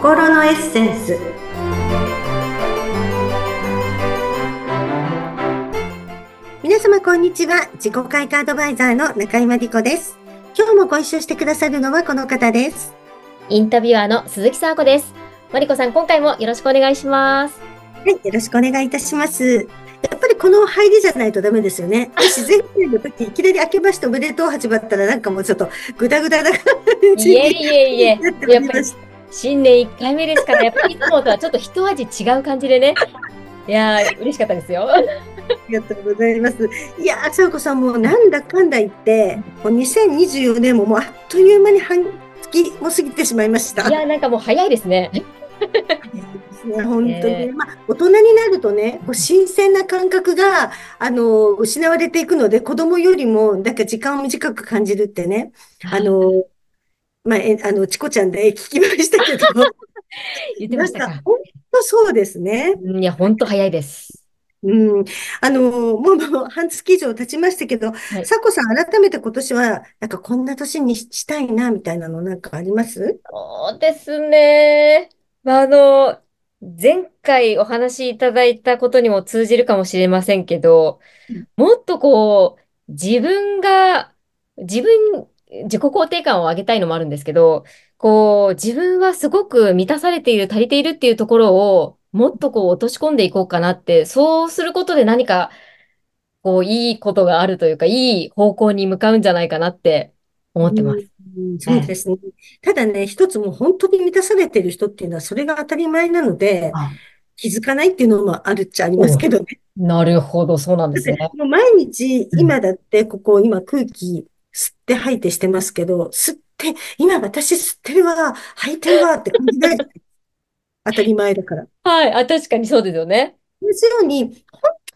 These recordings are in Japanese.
心のエッセンス。皆様こんにちは。自己開花アドバイザーの中井真理子です。今日もご一緒してくださるのはこの方です。インタビュアーの鈴木沙子です。マリコさん、今回もよろしくお願いします。はいよろしくお願いいたします。やっぱりこの入りじゃないとダメですよね。私前回の時いきなり明けましておめでとう始まったらなんかもうちょっとグダグダな感じいえいえいえ。なっておりました新年1回目ですから、やっぱりいつもとはちょっと一味違う感じでね。いやー、嬉しかったですよ。ありがとうございます。いやー、さあこさんもうなんだかんだ言って、もう2024年ももうあっという間に半月も過ぎてしまいました。いやー、なんかもう早いですね。ね、本当に、えまあ、大人になるとね、こう新鮮な感覚が、あの、失われていくので、子供よりも、なんか時間を短く感じるってね、あの、まあ、え、あの、チコちゃんで聞きましたけど、言ってましたか。本当そうですね。うんいや、ほんと早いです。うん。あの、もう、もう半月以上経ちましたけど、はいさこさん、改めて今年は、なんかこんな年にししたいな、みたいなのなんかあります？そうですね。まあ、あの、前回お話しいただいたことにも通じるかもしれませんけどうん、もっとこう、自分が、自分、自己肯定感を上げたいのもあるんですけど、こう、自分はすごく満たされている、足りているっていうところを、もっとこう落とし込んでいこうかなって、そうすることで何か、こう、いいことがあるというか、いい方向に向かうんじゃないかなって思ってます。うんそうですね。ただね、一つもう本当に満たされている人っていうのはそれが当たり前なので、あ気づかないっていうのもあるっちゃありますけどね。なるほど、そうなんですね。もう毎日、今だってここ今空気吸って吐いてしてますけど、吸って、今私吸ってるわ、吐いてるわって感じない。当たり前だから。はい。あ、確かにそうですよね。同じように、本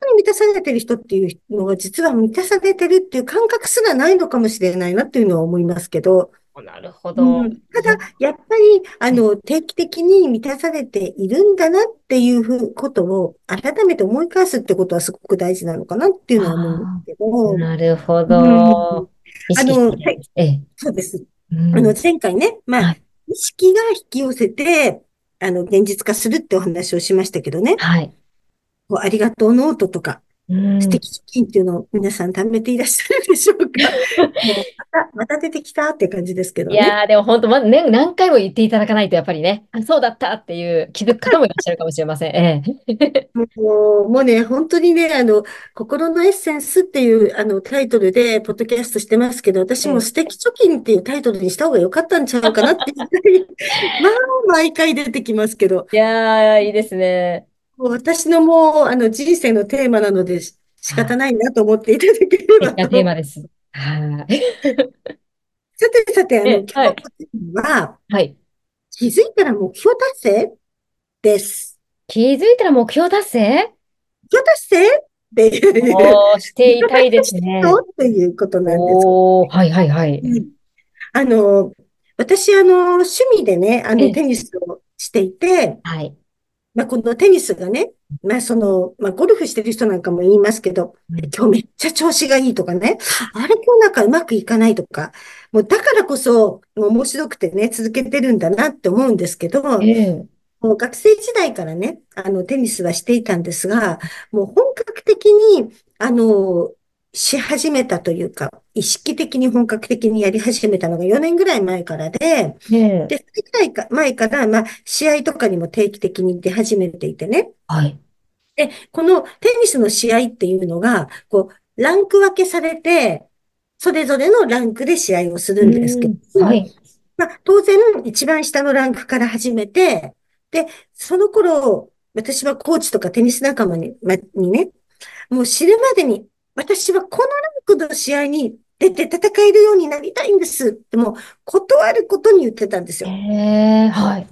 当に満たされてる人っていうのは、実は満たされてるっていう感覚すらないのかもしれないなっていうのは思いますけど、なるほうど。んただ、やっぱり、あの、定期的に満たされているんだなっていうふうことを改めて思い返すってことはすごく大事なのかなっていうのは思うんですけど、なるほうんど。意識あのしてええ。そうです。うんあの、前回ね、まあはい、意識が引き寄せて、あの、現実化するってお話をしましたけどね、はい。こうありがとうノートとか、うん素敵貯金っていうのを皆さん貯めていらっしゃるでしょうか？また、また出てきたって感じですけどね。いやー、でも本当、ま、ね、何回も言っていただかないと、やっぱりね、あ、そうだったっていう気づく方もいらっしゃるかもしれません。ええ。もう、もうね、本当にね、あの、心のエッセンスっていう、あの、タイトルで、ポッドキャストしてますけど、私も素敵貯金っていうタイトルにした方が良かったんちゃうかなって まあ、毎回出てきますけど、いやー、いいですね。もう私のもう、あの、人生のテーマなので、し仕方ないなと思っていただければと。テーマです。はい。さてさて、あの、え今日のテーマは、はい。気づいたら目標達成？です。気づいたら目標達成？目標達成っていう、おー、していたいですね。そうっていうことなんです。おー、はいはいはい。うんあの、私、あの、趣味でね、あの、ええテニスをしていて、はい。まあ、このテニスがね、まあ、その、まあ、ゴルフしてる人なんかも言いますけど、うん今日めっちゃ調子がいいとかね、あれ今日なんかうまくいかないとか、もうだからこそ、もう面白くてね、続けてるんだなって思うんですけど、ええ。もう学生時代からね、あの、テニスはしていたんですが、もう本格的に、あの、し始めたというか、意識的に本格的にやり始めたのが4年ぐらい前からで、ええ。で、それぐらいか前から、まあ、試合とかにも定期的に出始めていてね。はい。で、このテニスの試合っていうのが、こう、ランク分けされて、それぞれのランクで試合をするんですけど、うんはい。まあ、当然、一番下のランクから始めて、で、その頃、私はコーチとかテニス仲間に、ま、にね、もう知るまでに、私はこのランクの試合に出て戦えるようになりたいんですって、もう断ることに言ってたんですえよ。え、はい。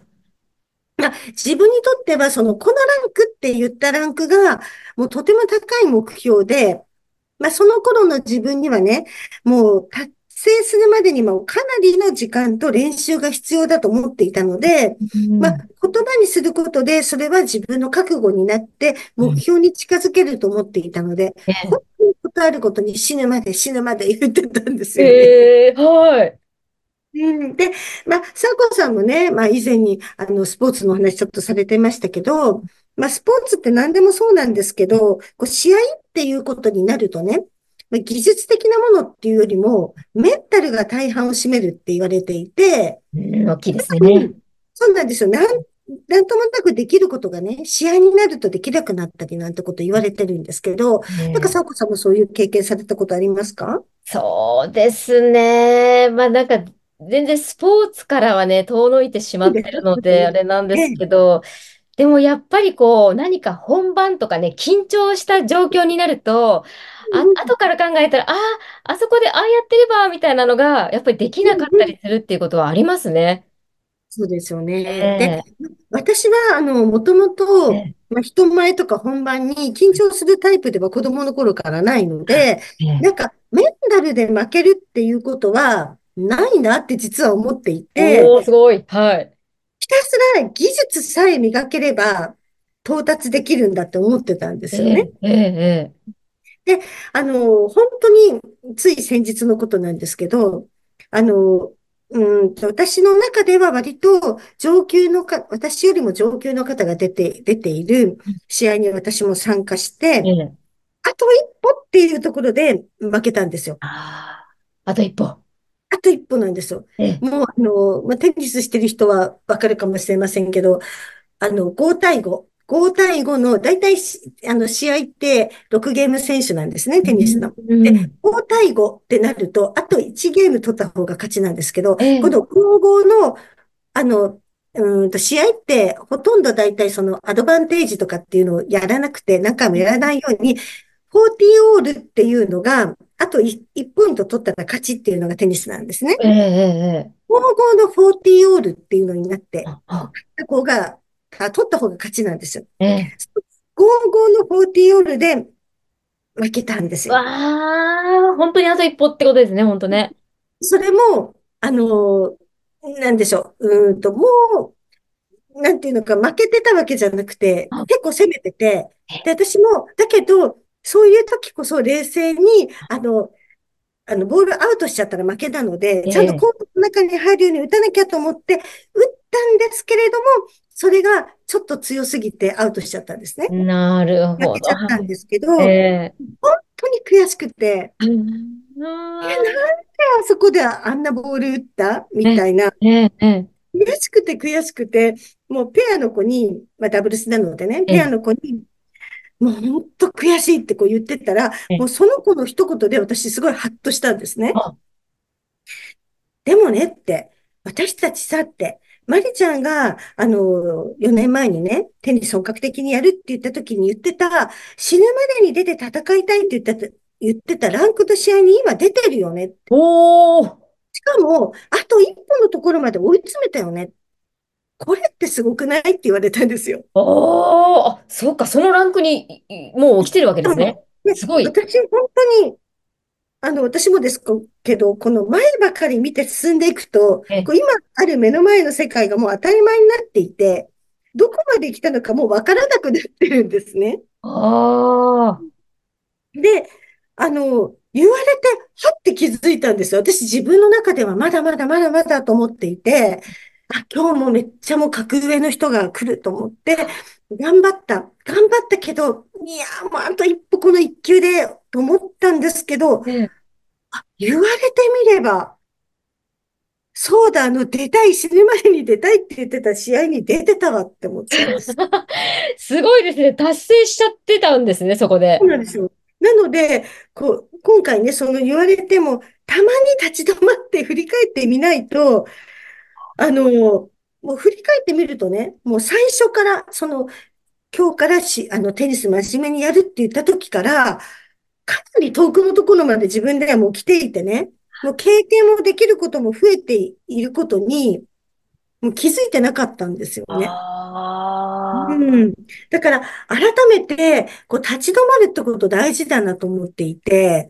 まあ、自分にとっては、その、このランクって言ったランクが、もうとても高い目標で、まあ、その頃の自分にはね、もう達成するまでにもかなりの時間と練習が必要だと思っていたので、まあ、言葉にすることで、それは自分の覚悟になって、目標に近づけると思っていたので、え本当にことあることに死ぬまで死ぬまで言ってたんですよね。ええ、はい。うん、で、まあ、サコさんもね、まあ、以前に、あの、スポーツの話ちょっとされてましたけど、まあ、スポーツって何でもそうなんですけど、こう、試合っていうことになるとね、まあ、技術的なものっていうよりも、メンタルが大半を占めるって言われていて、うん、大きいですね。そうなんですよ。なん、なんともなくできることがね、試合になるとできなくなったりなんてこと言われてるんですけど、なんか、サコさんもそういう経験されたことありますか？そうですね。まあなんか、全然スポーツからはね、遠のいてしまってるので、あれなんですけど、でもやっぱりこう、何か本番とかね、緊張した状況になると、あ、後から考えたら、ああ、あそこでああやってれば、みたいなのが、やっぱりできなかったりするっていうことはありますね。そうですよね。で、え私は、あの、もともと、ええまあ、人前とか本番に緊張するタイプでは子供の頃からないので、ええなんか、メンタルで負けるっていうことはないなって実は思っていて、おー、すごい。はい。ひたすら技術さえ磨ければ到達できるんだって思ってたんですよね。ええ、ええ、えで、あの、本当につい先日のことなんですけど、あの、うんと、私の中では割と上級のか、私よりも上級の方が出て、出ている試合に私も参加しえ、えて、え。あと一歩っていうところで負けたんですよ。あと一歩。あと一歩なんですよ。ええ、もう、あの、まあ、テニスしてる人はわかるかもしれませんけど、あの、5対5。5対5の、だいたいし、あの、試合って6ゲーム選手なんですね、うテニスの。で、ん、5対5ってなると、あと1ゲーム取った方が勝ちなんですけど、ええ、この5-5の、あの、うーんと、試合ってほとんどだいたいそのアドバンテージとかっていうのをやらなくて、何回もやらないように、40オールっていうのが、あと 1, ポイント取ったら勝ちっていうのがテニスなんですね。ええ、ええ、5-5の40オールっていうのになって、あ、あ、子が、あ取った方が勝ちなんですよ。ええ。5-5の40オールで負けたんですわよ。あ、本当にあと一歩ってことですね、本当ね。それも、あの、なんでしょう。うーんと、もう、なんていうのか、負けてたわけじゃなくて、あ結構攻めてて、えで、私も、だけど、そういう時こそ冷静に、あの、あの、ボールアウトしちゃったら負けなので、ちゃんとえ、コートの中に入るように打たなきゃと思って、打ったんですけれども、それがちょっと強すぎてアウトしちゃったんですね。なるほど。負けちゃったんはですけど、い。え本え。当に悔しくて、うえ、なんでんあそこであんなボール打ったみえたいな、え、ええ、悔しくて悔しくて、もうペアの子に、まあダブルスなのでね、ペアええ、の子に、もう本当悔しいってこう言ってたら、ええ。もうその子の一言で私すごいハッとしたんですね。あ、でもねって、私たちさって、マリちゃんが、あの、4年前にね、テニス本格的にやるって言った時に言ってた、死ぬまでに出て戦いたいって言った、言ってたランクの試合に今出てるよね。おー、しかも、あと一歩のところまで追い詰めたよね。これってすごくないって言われたんですよ。おー、あ、そうか、そのランクにもう来てるわけですね。で、すごい。私、本当に、あの、私もですけど、この前ばかり見て進んでいくと、え、こう今ある目の前の世界がもう当たり前になっていて、どこまで来たのかもうわからなくなってるんですね。ああ、で、あの、言われて、はって気づいたんですよ。私自分の中ではまだまだまだまだと思っていて、あ、今日もめっちゃもう格上の人が来ると思って、頑張った。頑張ったけど、いや、もうあと一歩この一球で、と思ったんですけど、ええ。あ、言われてみれば、そうだ、あの、出たい、死ぬまでに出たいって言ってた試合に出てたわって思ったんです。すごいですね。達成しちゃってたんですね、そこで。そうなんですよ。なので、こう、今回ね、その言われても、たまに立ち止まって振り返ってみないと、あの、もう振り返ってみるとね、もう最初から、その、今日からし、あの、テニス真面目にやるって言った時から、かなり遠くのところまで自分ではもう来ていてね、もう経験もできることも増えていることに、もう気づいてなかったんですよね。うん。だから、改めて、こう、立ち止まるってこと大事だなと思っていて、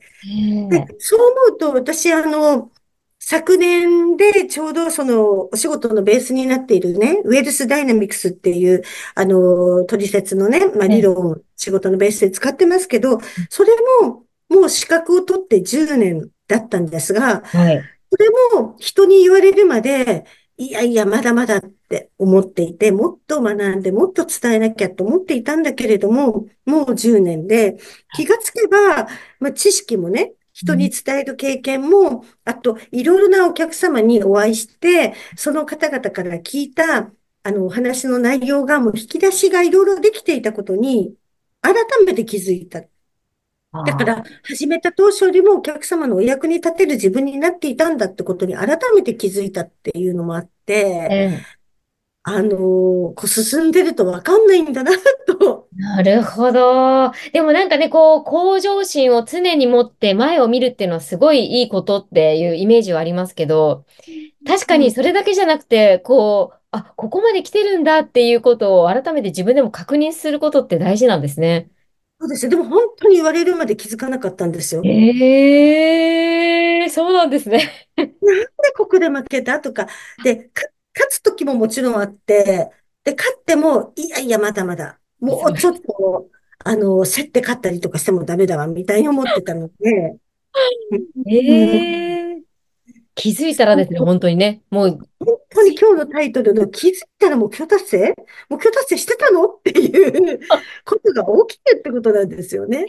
で、ええ。そう思うと、私、あの、昨年でちょうどそのお仕事のベースになっているね、ウェルスダイナミクスっていう、あの、トリセツのね、まあ、理ええ。論を仕事のベースで使ってますけど、それももう資格を取って10年だったんですが、はい。それも人に言われるまで、いやいや、まだまだって思っていて、もっと学んで、もっと伝えなきゃと思っていたんだけれども、もう10年で、気がつけば、まあ、知識もね、人に伝える経験も、あと、いろいろなお客様にお会いして、その方々から聞いた、あの、お話の内容が、もう引き出しがいろいろできていたことに、改めて気づいた。だかあら、始めた当初よりもお客様のお役に立てる自分になっていたんだってことに改めて気づいたっていうのもあっー、て、えあのーこう進んでるとわかんないんだな、と。えなるほど。でもなんかね、こう、向上心を常に持って前を見るっていうのはすごいいいことっていうイメージはありますけど、確かうん、にそれだけじゃなくて、こう、あ、ここまで来てるんだっていうことを改めて自分でも確認することって大事なんですね。そうですね。でも本当に言われるまで気づかなかったんですよ。ええそうなんですね。なんでここで負けたとか、で、か勝つ時ももちろんあって、で、勝っても、いやいや、まだまだ、もうちょっと、あの、競って勝ったりとかしてもダメだわ、みたいに思ってたので、うん、ええ気づいたらですね、本当にね、もう、本当に今日のタイトルの気づいたら目標達成目標達成してたの？っていうことが起きてるってことなんですよね。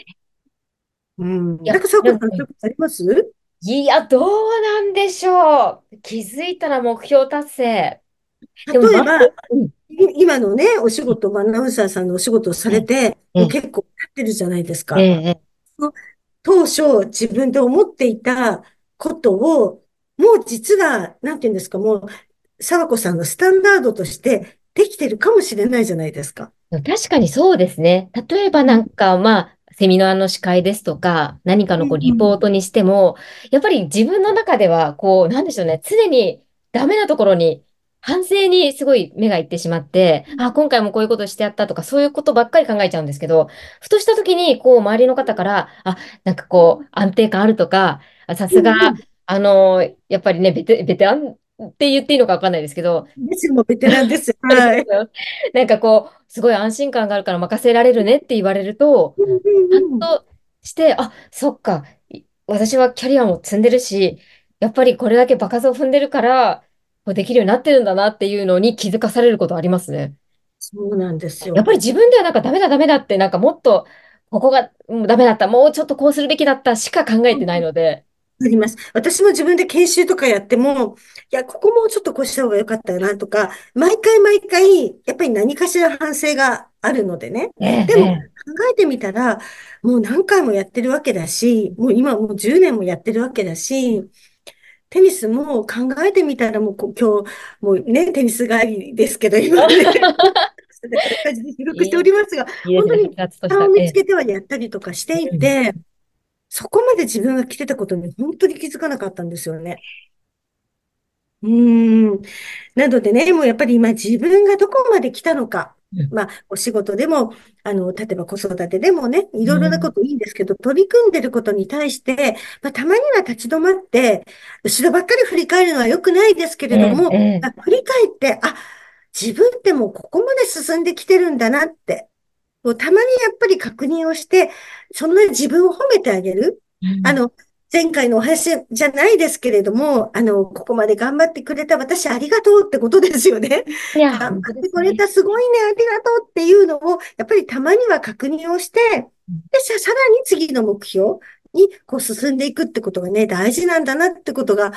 うん。なんか、さこさん、あります？いや、どうなんでしょう。気づいたら目標達成。でも、例えば、うんい今のね、お仕事、まあアナウンサーさんのお仕事をされえて、もうえ、結構やってるじゃないですえか。え、その当初、自分で思っていたことを、もう実は、なんていうんですか、もう、沢子さんのスタンダードとしてできてるかもしれないじゃないですか。確かにそうですね。例えばうんなんか、まあ、セミナーの司会ですとか、何かうのこうリポーんトにしても、やっぱり自分の中では、こう、なんでしょうね、常にダメなところに、反省にすごい目がいってしまって、あ、今回もこういうことしてやったとか、そういうことばっかり考えちゃうんですけど、ふとした時に、こう、周りの方から、あ、なんかこう、安定感あるとか、あさすが。あの、やっぱりね、ベテ、ベテランって言っていいのかわかんないですけど、ですもベテランです。はい。なんかこう、すごい安心感があるから任せられるねって言われると、うんちゃんうんうん。として、あ、そっか、い私はキャリアも積んでるし、やっぱりこれだけ場数を踏んでるから、できるようになってるんだなっていうのに気づかされることありますね。そうなんですよ。やっぱり自分ではなんかダメだダメだって、なんかもっと、ここがうんダメだった、もうちょっとこうするべきだったしか考えてないので、あります。私も自分で研修とかやっても、いや、ここもうちょっとこうした方が良かったよなとか、毎回毎回、やっぱり何かしら反省があるのでね。ええ、でも、考ええ、えてみたら、もう何回もやってるわけだし、もう今もう10年もやってるわけだし、テニスも考えてみたらもう今日、もうね、テニス帰りですけど、今ね、こういう感じで記録しておりますが、いい本当につらつとした。差を見つええ、けてはやったりとかしていうん、て、そこまで自分が来てたことに本当に気づかなかったんですよね。うーん。なのでね、もうやっぱり今自分がどこまで来たのか。うん、まあ、お仕事でも、あの、例えば子育てでもね、いろいろなこうんといいんですけど、取り組んでることに対して、まあ、たまには立ち止まって、後ろばっかり振り返るのは良くないですけええ、れども、ええ、あ振り返って、あ、自分ってもうここまで進んできてるんだなって、こうたまにやっぱり確認をして、そんな自分を褒めてあげる？うんあの、前回のお話じゃないですけれども、あの、ここまで頑張ってくれた私ありがとうってことですよね。いや、頑張。ってくれた、すごいね、ありがとうっていうのを、やっぱりたまには確認をして、で、さ、さらに次の目標にこう進んでいくってことがね、大事なんだなってことが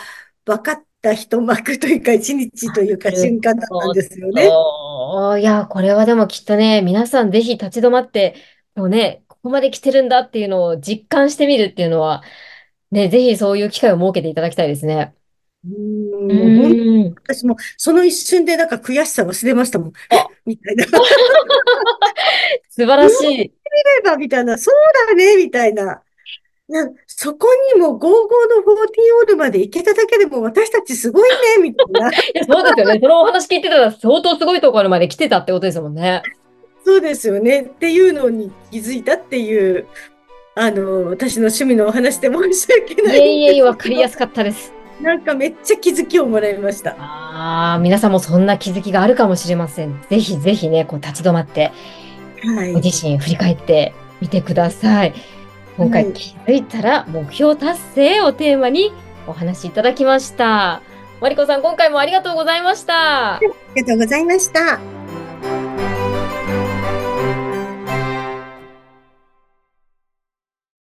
分かった一幕というか、一日というか瞬間だったんほですよね。ど。いや、これはでもきっとね、皆さんぜひ立ち止まって、もうね、ここまで来てるんだっていうのを実感してみるっていうのは、ね、ぜひそういう機会を設けていただきたいですね。ううーん、もう本当にーん。私もその一瞬でなんか悔しさ忘れましたもん。あ、みたいな。素晴らしい。ればみたいな。そうだね、みたいな。なそこにも55の40オールまで行けただけでも私たちすごいね、みたいな。いや、そうですよね。そのお話聞いてたら相当すごいところまで来てたってことですもんね。そうですよね。っていうのに気づいたっていう、あの、私の趣味のお話で申し訳いないいえいえ、わかりやすかったです。なんかめっちゃ気づきをもらいました。ああ、皆さんもそんな気づきがあるかもしれません。ぜひぜひね、こう立ち止まって、ごはい。自身振り返ってみてください。今回はい。気づいたら目標達成をテーマにお話しいただきました。マリコさん、今回もありがとうございました。ありがとうございました。